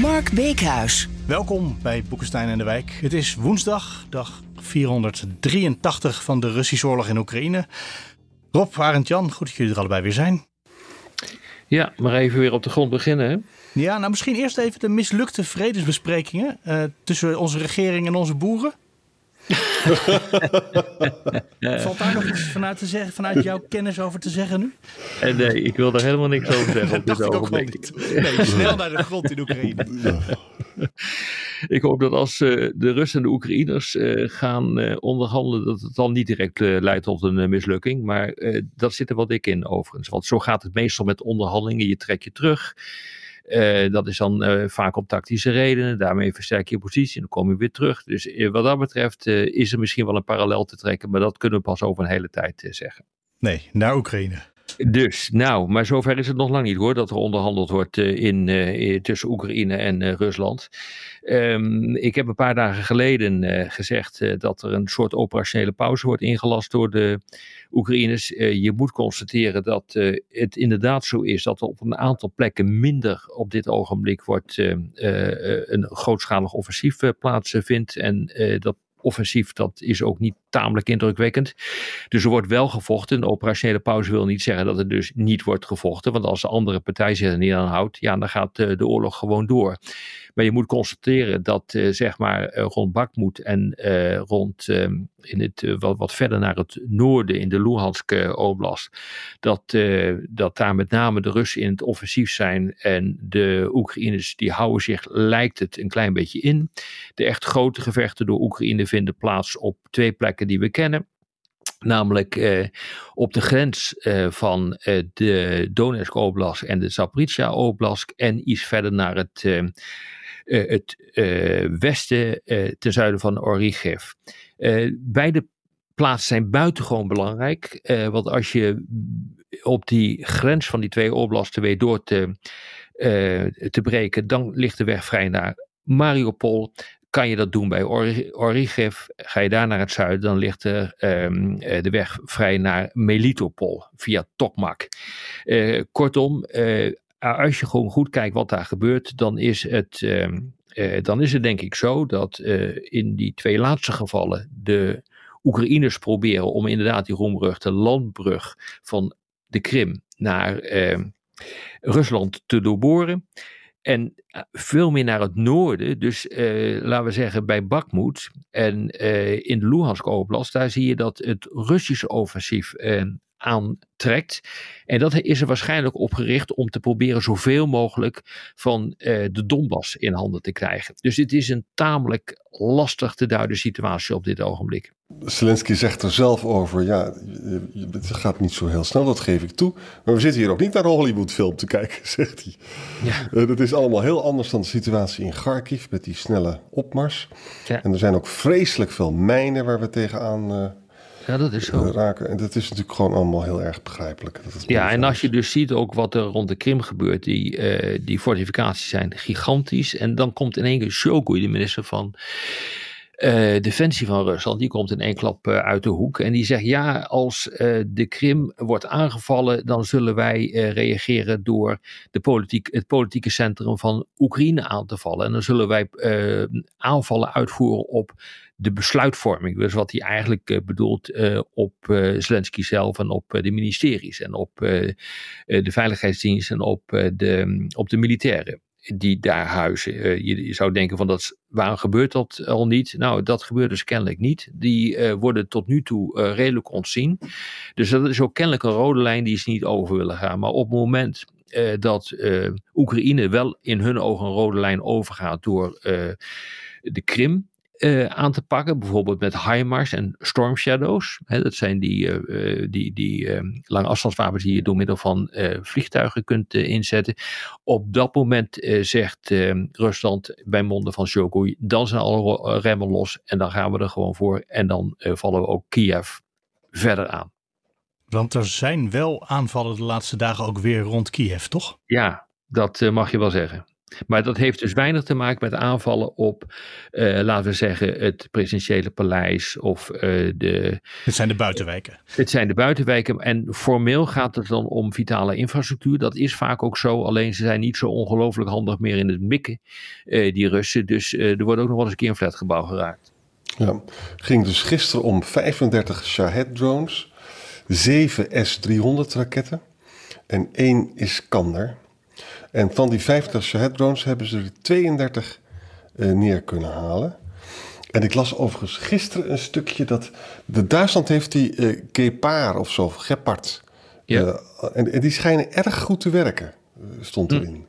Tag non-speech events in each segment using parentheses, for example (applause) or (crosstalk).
Mark Beekhuis. Welkom bij Boekenstein en de Wijk. Het is woensdag, dag 483 van de Russische oorlog in Oekraïne. Rob, Arend, Jan, goed dat jullie er allebei weer zijn. Ja, maar even weer op de grond beginnen. Hè? Ja, nou misschien eerst even de mislukte vredesbesprekingen uh, tussen onze regering en onze boeren. (laughs) Valt daar nog iets vanuit, te zeggen, vanuit jouw kennis over te zeggen nu? Eh, nee, ik wil daar helemaal niks over zeggen op (laughs) dit ogenblik. Nee, snel naar de grond in Oekraïne. (laughs) ik hoop dat als uh, de Russen en de Oekraïners uh, gaan uh, onderhandelen, dat het dan niet direct leidt tot een mislukking. Maar dat zit er wel dik in overigens. Want zo gaat het meestal met onderhandelingen. Je trekt je terug. Uh, dat is dan uh, vaak om tactische redenen. Daarmee versterk je je positie en dan kom je weer terug. Dus uh, wat dat betreft is er misschien wel een parallel te trekken. Maar dat kunnen we pas over een hele tijd zeggen. Nee, naar Oekraïne. Dus, nou, maar zover is het nog lang niet hoor, dat er onderhandeld wordt uh, in, uh, tussen Oekraïne en uh, Rusland. Um, ik heb een paar dagen geleden gezegd dat er een soort operationele pauze wordt ingelast door de Oekraïners. je moet constateren dat het inderdaad zo is dat er op een aantal plekken minder op dit ogenblik wordt een grootschalig offensief plaatsvindt. En dat offensief, dat is ook niet tamelijk indrukwekkend. Dus er wordt wel gevochten. De operationele pauze wil niet zeggen dat er dus niet wordt gevochten. Want als de andere partij zich er niet aan houdt, ja, dan gaat de, de oorlog gewoon door. Maar je moet constateren dat uh, zeg maar uh, rond Bakmoed en rond ehm, in het, wat, wat verder naar het noorden in de Luhansk oblast, dat, dat daar met name de Russen in het offensief zijn en de Oekraïners die houden zich, lijkt het, een klein beetje in. De echt grote gevechten door Oekraïne vinden plaats op twee plekken die we kennen. Namelijk eh, op de grens eh, van eh, de Donetsk Oblast en de Zaporizhia Oblast en iets verder naar het, het westen ten zuiden van Origev. beide plaatsen zijn buitengewoon belangrijk, want als je op die grens van die twee oblasten weet door te, te breken, dan ligt de weg vrij naar Mariupol kan je dat doen bij Origev. Ga je daar naar het zuiden, dan ligt er um, de weg vrij naar Melitopol via Tokmak. Uh, kortom, uh, als je gewoon goed kijkt wat daar gebeurt, dan is het, uh, dan is het denk ik zo dat in die twee laatste gevallen de Oekraïners proberen om inderdaad die roembrug, de landbrug van de Krim naar ehm, Rusland te doorboren. En eh, veel meer naar het noorden, dus uh, laten we zeggen bij Bakhmut en uh, in de Luhansk Oblast, daar zie je dat het Russische offensief uh, aantrekt. En dat is er waarschijnlijk opgericht om te proberen zoveel mogelijk van de Donbass in handen te krijgen. Dus het is een tamelijk lastig te duiden situatie op dit ogenblik. Zelensky zegt er zelf over, ja, het gaat niet zo heel snel, dat geef ik toe. Maar we zitten hier ook niet naar een Hollywoodfilm te kijken, (laughs) zegt hij. Ja. Uh, dat is allemaal heel anders dan de situatie in Kharkiv met die snelle opmars. Ja. En er zijn ook vreselijk veel mijnen waar we tegenaan uh, ja, dat is zo. raken. En dat is natuurlijk gewoon allemaal heel erg begrijpelijk. Dat ja, en als je dus ziet ook wat er rond de Krim gebeurt, die, uh, die fortificaties zijn gigantisch. En dan komt in één keer Shoigu, de minister van uh, defensie van Rusland, die komt in één klap uh, uit de hoek. En die zegt: ja, als uh, de Krim wordt aangevallen, dan zullen wij reageren door de politiek, het politieke centrum van Oekraïne aan te vallen. En dan zullen wij aanvallen uitvoeren op de besluitvorming. Dus wat hij eigenlijk bedoelt op Zelensky zelf en op de ministeries en op de veiligheidsdienst en op de, op de militairen die daar huizen. Uh, je, zou denken van dat, waarom gebeurt dat al niet? Nou, dat gebeurt dus kennelijk niet. Die uh, worden tot nu toe uh, redelijk ontzien. Dus dat is ook kennelijk een rode lijn die ze niet over willen gaan. Maar op het moment dat Oekraïne wel in hun ogen een rode lijn overgaat door de Krim, uh, aan te pakken. Bijvoorbeeld met HIMARS en Storm Shadows. Hè, dat zijn die, uh, die, die lange afstandswapens die je door middel van vliegtuigen kunt inzetten. Op dat moment zegt Rusland bij monden van Shogun, dan zijn alle remmen los en dan gaan we er gewoon voor. En dan vallen we ook Kiev verder aan. Want er zijn wel aanvallen de laatste dagen ook weer rond Kiev, toch? Ja, dat mag je wel zeggen. Maar dat heeft dus weinig te maken met aanvallen op, uh, laten we zeggen, het presidentiële paleis of uh, de. Het zijn de buitenwijken. Het zijn de buitenwijken. En formeel gaat het dan om vitale infrastructuur. Dat is vaak ook zo. Alleen ze zijn niet zo ongelooflijk handig meer in het mikken, uh, die Russen. Dus er wordt ook nog wel eens een keer een flatgebouw geraakt. Ja, ging dus gisteren om 35 Shahed-drones, 7 S-300 raketten en één Iskander. En van die 50 Shahed-drones hebben ze er 32 uh, neer kunnen halen. En ik las overigens gisteren een stukje dat de Duitsland heeft die uh, Gepard of zo, Gepard. Ja. Uh, en, en, die schijnen erg goed te werken, stond hm. erin.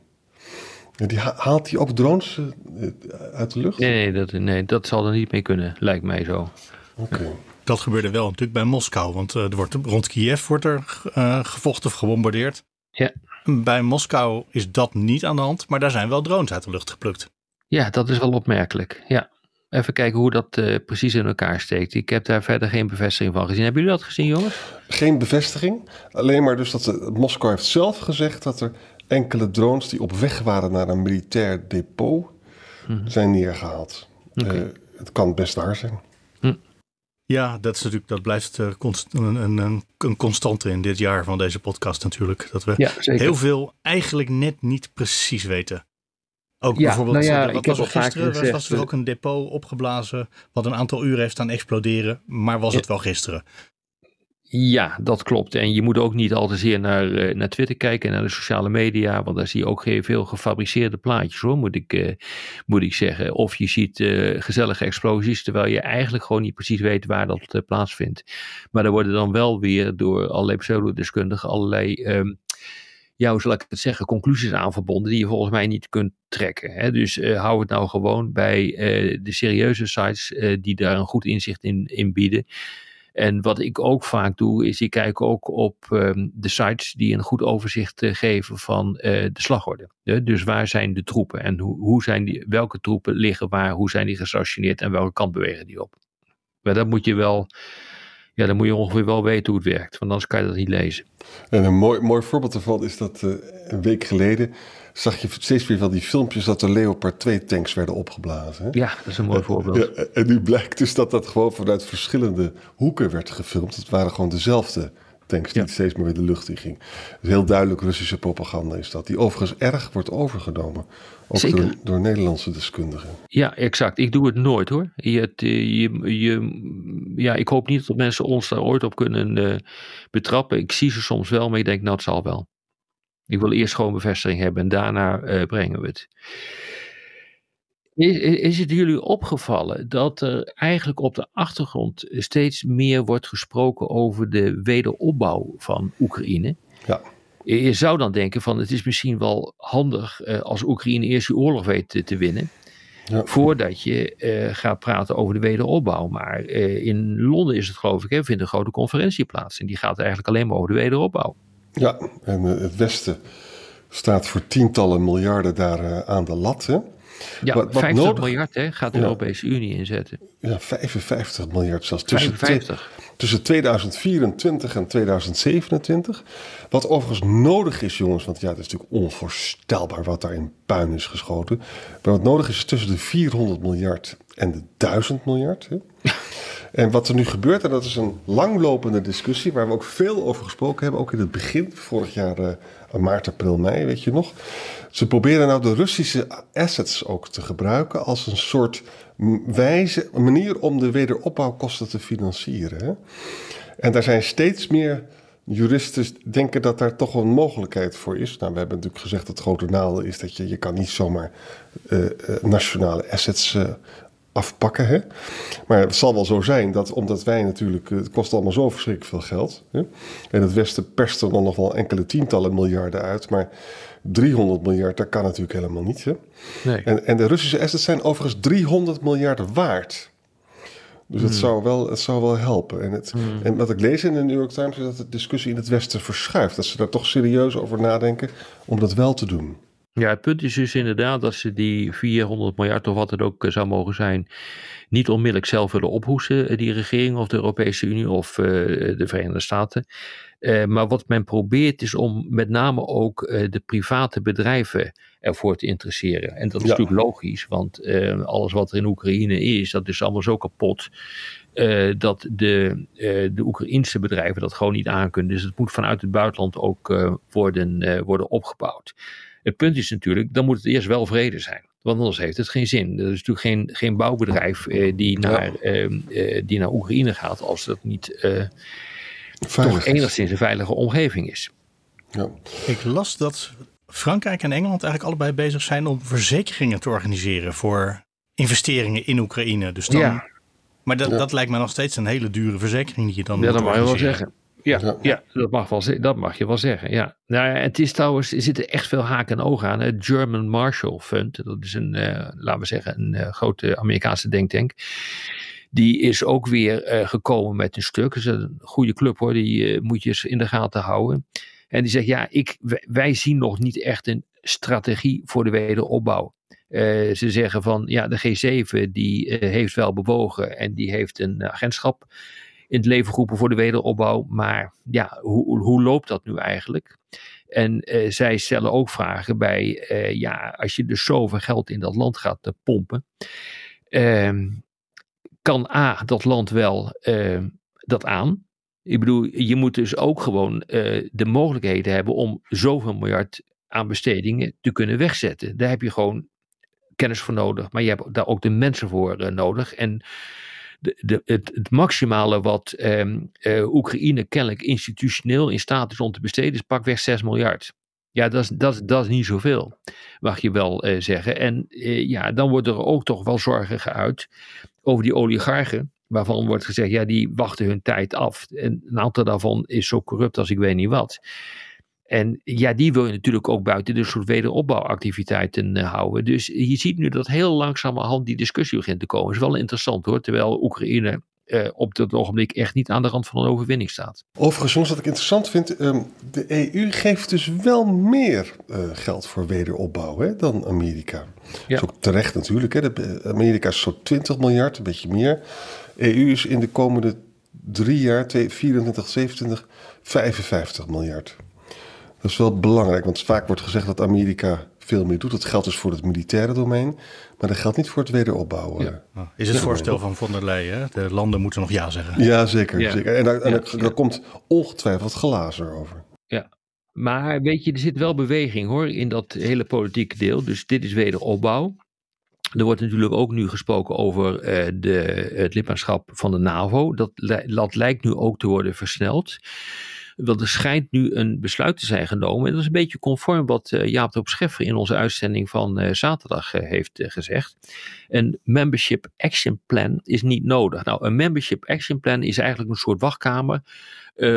Die haalt die ook drones uit de lucht? Nee, nee dat, nee, dat zal er niet mee kunnen, lijkt mij zo. Oké. Dat gebeurde wel natuurlijk bij Moskou, want er wordt, rond Kiev wordt er gevochten of gebombardeerd. Ja. Bij Moskou is dat niet aan de hand, maar daar zijn wel drones uit de lucht geplukt. Ja, dat is wel opmerkelijk. Ja. Even kijken hoe dat uh, precies in elkaar steekt. Ik heb daar verder geen bevestiging van gezien. Hebben jullie dat gezien, jongens? Geen bevestiging. Alleen maar dus dat de, Moskou heeft zelf gezegd dat er enkele drones die op weg waren naar een militair depot mm -hmm. zijn neergehaald. Okay. Uh, het kan best waar zijn. Ja, dat, is natuurlijk, dat blijft uh, const, een, een, een, constante in dit jaar van deze podcast natuurlijk. Dat we ja, heel veel eigenlijk net niet precies weten. Ook ja, bijvoorbeeld, nou ja, wat was er gisteren? Gezegd, was er ook een depot opgeblazen wat een aantal uren heeft staan exploderen. Maar was het wel gisteren? Ja, dat klopt. En je moet ook niet al te zeer naar, uh, naar Twitter kijken, naar de sociale media, want daar zie je ook veel gefabriceerde plaatjes hoor, moet ik, uh, moet ik zeggen. Of je ziet uh, gezellige explosies, terwijl je eigenlijk gewoon niet precies weet waar dat plaatsvindt. Maar er worden dan wel weer door allerlei pseudodeskundigen allerlei, um, ja, hoe zal ik het zeggen, conclusies aan verbonden die je volgens mij niet kunt trekken. Hè? Dus hou het nou gewoon bij de serieuze sites die daar een goed inzicht in, in bieden. En wat ik ook vaak doe, is ik kijk ook op um, de sites die een goed overzicht uh, geven van uh, de slagorde. dus waar zijn de troepen en hoe, hoe zijn die, welke troepen liggen waar, hoe zijn die gestationeerd en welke kant bewegen die op. Maar dat moet je wel, ja, dan moet je ongeveer wel weten hoe het werkt, want anders kan je dat niet lezen. En een mooi, mooi voorbeeld daarvan is dat uh, een week geleden zag je steeds weer van die filmpjes dat de Leopard 2 tanks werden opgeblazen. Hè? Ja, dat is een mooi voorbeeld. Ja, en nu blijkt dus dat dat gewoon vanuit verschillende hoeken werd gefilmd. Het waren gewoon dezelfde tanks die ja. steeds meer weer de lucht in ging. Dus heel duidelijk Russische propaganda is dat. Die overigens erg wordt overgenomen. Ook door, door, Nederlandse deskundigen. Ja, exact. Ik doe het nooit hoor. Je, je, je, ja, ik hoop niet dat mensen ons daar ooit op kunnen uh, betrappen. Ik zie ze soms wel, maar ik denk nou het zal wel. Ik wil eerst gewoon bevestiging hebben en daarna uh, brengen we het. Is, is, het jullie opgevallen dat er eigenlijk op de achtergrond steeds meer wordt gesproken over de wederopbouw van Oekraïne? Ja. Je zou dan denken van het is misschien wel handig uh, als Oekraïne eerst die oorlog weet te, te winnen. Ja. Voordat je uh, gaat praten over de wederopbouw. Maar in Londen is het geloof ik, hè, vindt een grote conferentie plaats. En die gaat eigenlijk alleen maar over de wederopbouw. Ja, en uh, het Westen staat voor tientallen miljarden daar uh, aan de lat. Hè? Ja, wat, wat 50 nodig... miljard hè, gaat de ja. Europese Unie inzetten. Ja, 55 miljard zelfs. Tussen, 55. tussen 2024 en 2027. Wat overigens nodig is, jongens, want ja, het is natuurlijk onvoorstelbaar wat daar in puin is geschoten. Maar wat nodig is, is tussen de 400 miljard en de 1000 miljard. Hè? En wat er nu gebeurt, en dat is een langlopende discussie waar we ook veel over gesproken hebben, ook in het begin, vorig jaar uh, maart, april, mei, weet je nog. Ze proberen nou de Russische assets ook te gebruiken als een soort wijze, manier om de wederopbouwkosten te financieren. En daar zijn steeds meer juristen denken dat daar toch een mogelijkheid voor is. Nou, we hebben natuurlijk gezegd dat het grote nadeel is dat je, je kan niet zomaar uh, uh, nationale assets afpakken. Hè? Maar het zal wel zo zijn dat omdat wij natuurlijk, het kost allemaal zo verschrikkelijk veel geld. Hè? En het Westen perst er dan nog wel enkele tientallen miljarden uit. Maar 300 miljard, dat kan natuurlijk helemaal niet. Hè? Nee. En, en de Russische assets zijn overigens 300 miljard waard. Dus het, hmm. zou wel, het zou wel helpen. En, het, hmm. en wat ik lees in de New York Times is dat de discussie in het Westen verschuift. Dat ze daar toch serieus over nadenken om dat wel te doen. Ja, het punt is dus inderdaad dat ze die 400 miljard of wat het ook eh, zou mogen zijn, niet onmiddellijk zelf willen ophoesten, eh, die regering of de Europese Unie of uh, de Verenigde Staten. Uh, maar wat men probeert is om met name ook uh, de private bedrijven ervoor te interesseren. En dat is natuurlijk logisch, want alles wat er in Oekraïne is, dat is allemaal zo kapot. dat de, de Oekraïnse bedrijven dat gewoon niet aankunnen. Dus het moet vanuit het buitenland ook worden, worden opgebouwd. Het punt is natuurlijk, dan moet het eerst wel vrede zijn. Want anders heeft het geen zin. Er is natuurlijk geen, geen bouwbedrijf eh, die, naar, eh, eh, die naar Oekraïne gaat als dat niet eh, toch enigszins een veilige omgeving is. Ja. Ik las dat Frankrijk en Engeland eigenlijk allebei bezig zijn om verzekeringen te organiseren voor investeringen in Oekraïne. Dus dan, ja. Maar dat, dat lijkt me nog steeds een hele dure verzekering die je dan. Ja, dat mag je wel zeggen. Ja, ja. dat, mag wel, dat mag je wel zeggen. Ja. Nou ja, het is trouwens, er zitten echt veel haken en ogen aan. Het German Marshall Fund, dat is een, uh, laten we zeggen, een uh, grote Amerikaanse denktank. Die is ook weer uh, gekomen met een stuk. Dat is een goede club hoor, die moet je eens in de gaten houden. En die zegt, ja, ik, wij zien nog niet echt een strategie voor de wederopbouw. Uh, ze zeggen van ja, de G7 die uh, heeft wel bewogen en die heeft een agentschap in het leven geroepen voor de wederopbouw. Maar ja, hoe, hoe loopt dat nu eigenlijk? En uh, zij stellen ook vragen bij, uh, ja, als je dus zoveel geld in dat land gaat uh, pompen, ehm, kan A, dat land wel ehm, dat aan? Ik bedoel, je moet dus ook gewoon de mogelijkheden hebben om zoveel miljard aan bestedingen te kunnen wegzetten. Daar heb je gewoon kennis voor nodig, maar je hebt daar ook de mensen voor nodig. En de, het, het, maximale wat um, uh, Oekraïne kennelijk institutioneel in staat is om te besteden, is pakweg 6 miljard. Ja, dat is, dat, dat is niet zoveel, mag je wel uh, zeggen. En uh, ja, dan worden er ook toch wel zorgen geuit over die oligarchen, waarvan wordt gezegd, ja, die wachten hun tijd af. En een aantal daarvan is zo corrupt als ik weet niet wat. En ja, die wil je natuurlijk ook buiten de soort wederopbouwactiviteiten uh, houden. Dus je ziet nu dat heel langzamerhand die discussie begint te komen. Dat is wel interessant hoor, terwijl Oekraïne uh, op dat ogenblik echt niet aan de rand van een overwinning staat. Overigens, wat ik interessant vind, um, de EU geeft dus wel meer uh, geld voor wederopbouw hè, dan Amerika. Ja. Dat is ook terecht natuurlijk. Hè. De, Amerika is zo'n 20 miljard, een beetje meer. EU is in de komende drie jaar, 24, 27, 55 miljard. Dat is wel belangrijk, want vaak wordt gezegd dat Amerika veel meer doet. Dat geldt dus voor het militaire domein, maar dat geldt niet voor het wederopbouwen. Ja. Oh, is het voorstel van von der Leyen, de landen moeten nog ja zeggen. Ja, zeker. zeker. En, daar, en daar, komt ongetwijfeld glazen over. Ja, maar weet je, er zit wel beweging hoor in dat hele politieke deel. Dus dit is wederopbouw. Er wordt natuurlijk ook nu gesproken over uh, de, het lidmaatschap van de NAVO. Dat, dat lijkt nu ook te worden versneld. Want er schijnt nu een besluit te zijn genomen. En dat is een beetje conform wat uh, Jaap de Scheffer in onze uitzending van uh, zaterdag uh, heeft gezegd. Een membership action plan is niet nodig. Nou, een membership action plan is eigenlijk een soort wachtkamer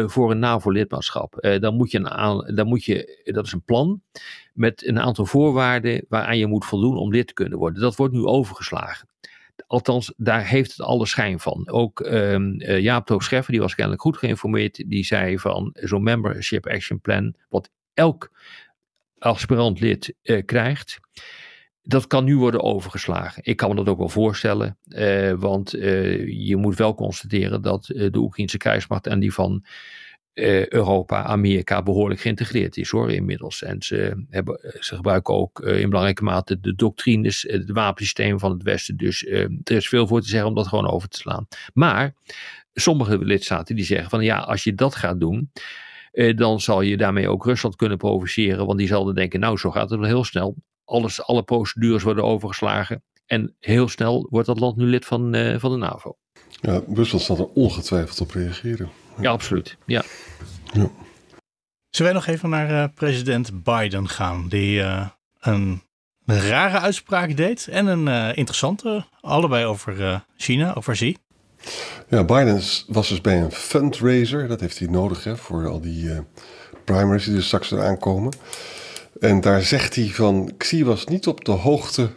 voor een NAVO-lidmaatschap. dan moet je een aan, dan moet je, dat is een plan met een aantal voorwaarden waaraan je moet voldoen om lid te kunnen worden. Dat wordt nu overgeslagen. Althans, daar heeft het alle schijn van. Ook um, uh, Jaap Toog Scheffer, die was kennelijk goed geïnformeerd, die zei van zo'n membership action plan, wat elk aspirant lid uh, krijgt, dat kan nu worden overgeslagen. Ik kan me dat ook wel voorstellen, uh, want je moet wel constateren dat de Oekraïnse krijgsmacht en die van uh, Europa, Amerika behoorlijk geïntegreerd is hoor inmiddels. En ze, hebben, ze gebruiken ook uh, in belangrijke mate de doctrines, het wapensysteem van het Westen. Dus er is veel voor te zeggen om dat gewoon over te slaan. Maar sommige lidstaten die zeggen van ja, als je dat gaat doen, dan zal je daarmee ook Rusland kunnen provoceren. Want die zal dan denken, nou zo gaat het wel heel snel. Alles, alle procedures worden overgeslagen. En heel snel wordt dat land nu lid van, van de NAVO. Ja, Rusland zal er ongetwijfeld op reageren. Ja, absoluut. Ja. ja. Zullen wij nog even naar uh, president Biden gaan, die uh, een rare uitspraak deed en een interessante, allebei over China, over Xi. Ja, Biden was dus bij een fundraiser. Dat heeft hij nodig hè, voor al die uh, primaries die er straks eraan komen. En daar zegt hij van, Xi was niet op de hoogte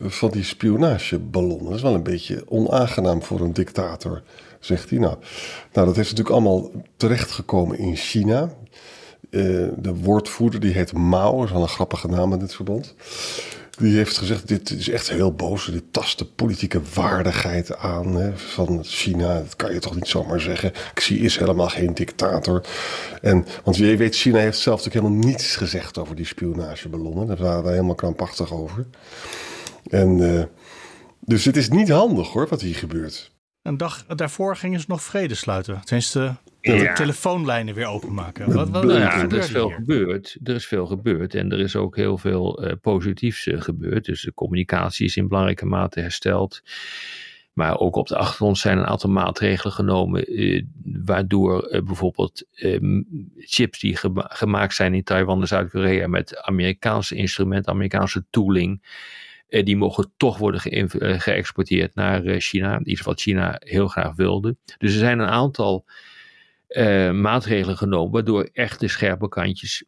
van die spionageballon. Dat is wel een beetje onaangenaam voor een dictator, zegt hij. Nou, nou dat heeft natuurlijk allemaal terechtgekomen in China. Uh, de woordvoerder, die heet Mao, is wel een grappige naam in dit verband. Die heeft gezegd, dit is echt heel boos. Dit tast de politieke waardigheid aan hè, van China. Dat kan je toch niet zomaar zeggen. Xi is helemaal geen dictator. En, want je weet, China heeft zelf natuurlijk helemaal niets gezegd over die spionageballonnen. Daar waren we helemaal krampachtig over. En, uh, dus het is niet handig hoor, wat hier gebeurt. Een dag daarvoor gingen ze nog vrede sluiten. Tenminste, de telefoonlijnen weer openmaken. Wat, wat, ja, er is veel gebeurd. Er is veel gebeurd en er is ook heel veel uh, positiefs uh, gebeurd. Dus de communicatie is in belangrijke mate hersteld. Maar ook op de achtergrond zijn een aantal maatregelen genomen, uh, waardoor bijvoorbeeld ehm, chips die gemaakt zijn in Taiwan en Zuid-Korea met Amerikaanse instrumenten, Amerikaanse tooling, die mogen toch worden geëxporteerd naar China. Iets wat China heel graag wilde. Dus er zijn een aantal maatregelen genomen, waardoor echt de scherpe kantjes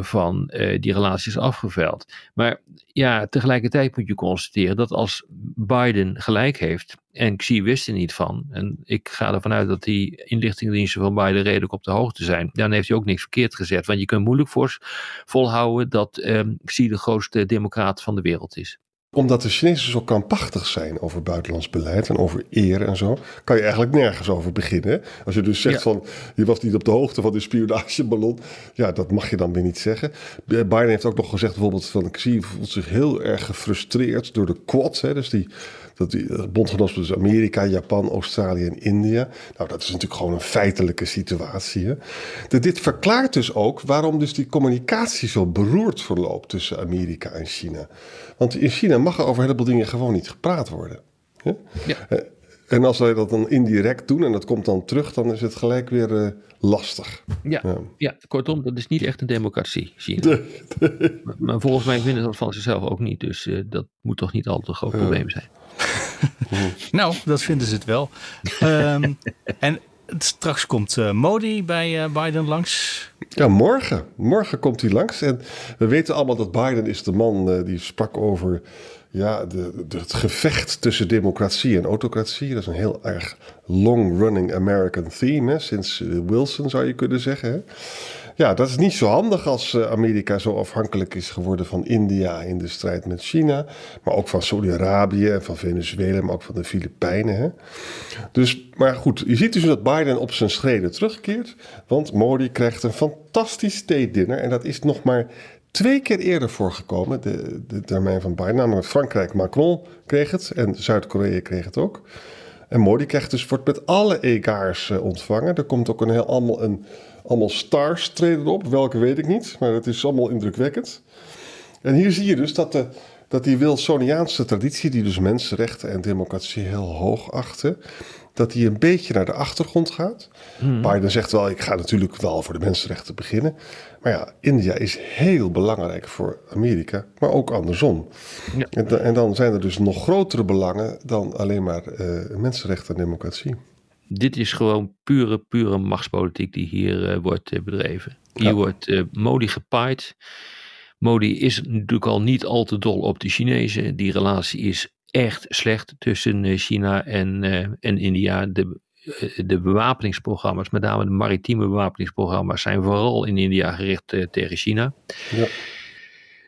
van die relaties afgeveld. Maar ja, tegelijkertijd moet je constateren dat als Biden gelijk heeft, en Xi wist er niet van, en ik ga ervan uit dat die inlichtingendiensten van Biden redelijk op de hoogte zijn, dan heeft hij ook niks verkeerd gezet. Want je kunt moeilijk volhouden dat um, Xi de grootste democraat van de wereld is omdat de Chinezen zo krampachtig zijn over buitenlands beleid en over eer en zo, kan je eigenlijk nergens over beginnen. Als je dus zegt van je was niet op de hoogte van de spionageballon, ja, dat mag je dan weer niet zeggen. Biden heeft ook nog gezegd bijvoorbeeld van Xi voelt zich heel erg gefrustreerd door de Quad, hè, dus die dat die eh, bondgenoten dus Amerika, Japan, Australië en India. Nou, dat is natuurlijk gewoon een feitelijke situatie. Hè? dit verklaart dus ook waarom dus die communicatie zo beroerd verloopt tussen Amerika en China. Want in China mag er over een heleboel dingen gewoon niet gepraat worden. Hè? Ja. Eh, en als wij dat dan indirect doen en dat komt dan terug, dan is het gelijk weer uh, lastig. Ja, ja, ja. kortom, dat is niet echt een democratie, China. (laughs) Maar, volgens mij vinden ze dat van zichzelf ook niet. Dus uh, dat moet toch niet altijd een groot probleem zijn. (laughs) nou, dat vinden ze het wel. um, (laughs) en straks komt uh, Modi bij uh, Biden langs. Ja, morgen. Morgen komt hij langs. En we weten allemaal dat Biden is de man uh, die sprak over ja, de, de, het gevecht tussen democratie en autocratie. Dat is een heel erg long-running American theme. Hè? Sinds Wilson zou je kunnen zeggen. Hè? Ja, dat is niet zo handig als eh, Amerika zo afhankelijk is geworden van India in de strijd met China. Maar ook van Saudi-Arabië en van Venezuela, maar ook van de Filipijnen. Hè. Dus, maar goed, je ziet dus dat Biden op zijn schreden terugkeert. Want Modi krijgt een fantastisch state dinner. En dat is nog maar twee keer eerder voorgekomen, de, de termijn van Biden. Namelijk Frankrijk, Macron kreeg het en Zuid-Korea kreeg het ook. En Modi krijgt dus, wordt met alle egaars uh, ontvangen. Er komt ook een heel allemaal een allemaal stars treden op. Welke weet ik niet, maar het is allemaal indrukwekkend. En hier zie je dus dat, de, dat die Wilsoniaanse traditie, die dus mensenrechten en democratie heel hoog achten, dat die een beetje naar de achtergrond gaat. Hmm. Biden zegt wel, ik ga natuurlijk wel voor de mensenrechten beginnen. Maar ja, India is heel belangrijk voor Amerika, maar ook andersom. Ja. En, en, dan zijn er dus nog grotere belangen dan alleen maar uh, mensenrechten en democratie. Dit is gewoon pure, pure machtspolitiek die hier uh, wordt uh, bedreven. Hier wordt uh, Modi gepaaid. Modi is natuurlijk al niet al te dol op de Chinezen. Die relatie is echt slecht tussen China en, en India. De, de bewapeningsprogramma's, met name de maritieme bewapeningsprogramma's, zijn vooral in India gericht tegen China. Ja.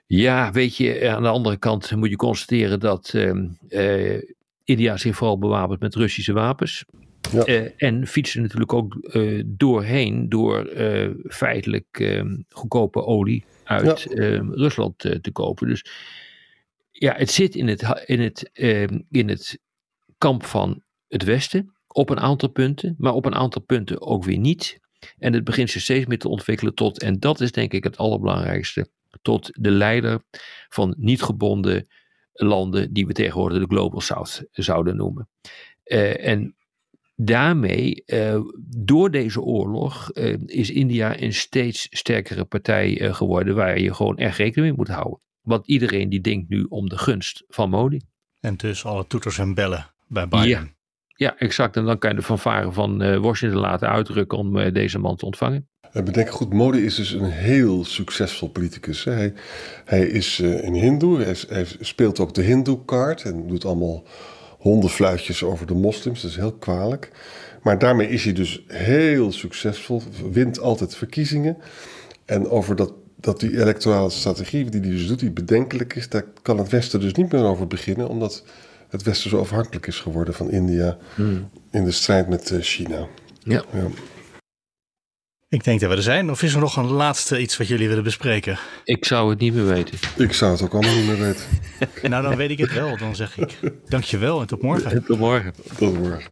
Ja, weet je, aan de andere kant moet je constateren dat India zich vooral bewapent met Russische wapens. Ja. Uh, en fietsen natuurlijk ook uh, doorheen door uh, feitelijk ehm, goedkope olie uit ehm, Rusland te kopen. Dus ja, het zit in het, in, het, ehm, in het kamp van het Westen op een aantal punten, maar op een aantal punten ook weer niet. En het begint zich steeds meer te ontwikkelen tot, en dat is denk ik het allerbelangrijkste, tot de leider van niet gebonden landen die we tegenwoordig de Global South zouden noemen. en daarmee, uh, door deze oorlog, uh, is India een steeds sterkere partij uh, geworden waar je gewoon echt rekening mee moet houden. Want iedereen die denkt nu om de gunst van Modi. En dus alle toeters en bellen bij Biden. Ja, ja exact. En dan kan je de fanfare van uh, Washington laten uitdrukken om uh, deze man te ontvangen. En bedenk goed, Modi is dus een heel succesvol politicus. Hij, hij is uh, een hindoe, hij, hij, speelt ook de hindoe-kaart en doet allemaal hondenfluitjes over de moslims. Dat is heel kwalijk. Maar daarmee is hij dus heel succesvol, wint altijd verkiezingen. En over dat, dat die electorale strategie die hij dus doet, die bedenkelijk is, daar kan het Westen dus niet meer over beginnen, omdat het Westen zo afhankelijk is geworden van India hmm. in de strijd met eh, China. Ja. ja. Ik denk dat we er zijn. Of is er nog een laatste iets wat jullie willen bespreken? Ik zou het niet meer weten. Ik zou het ook allemaal niet meer weten. nou, dan weet ik het wel. Dan zeg ik dankjewel en tot morgen. Tot morgen. Tot morgen.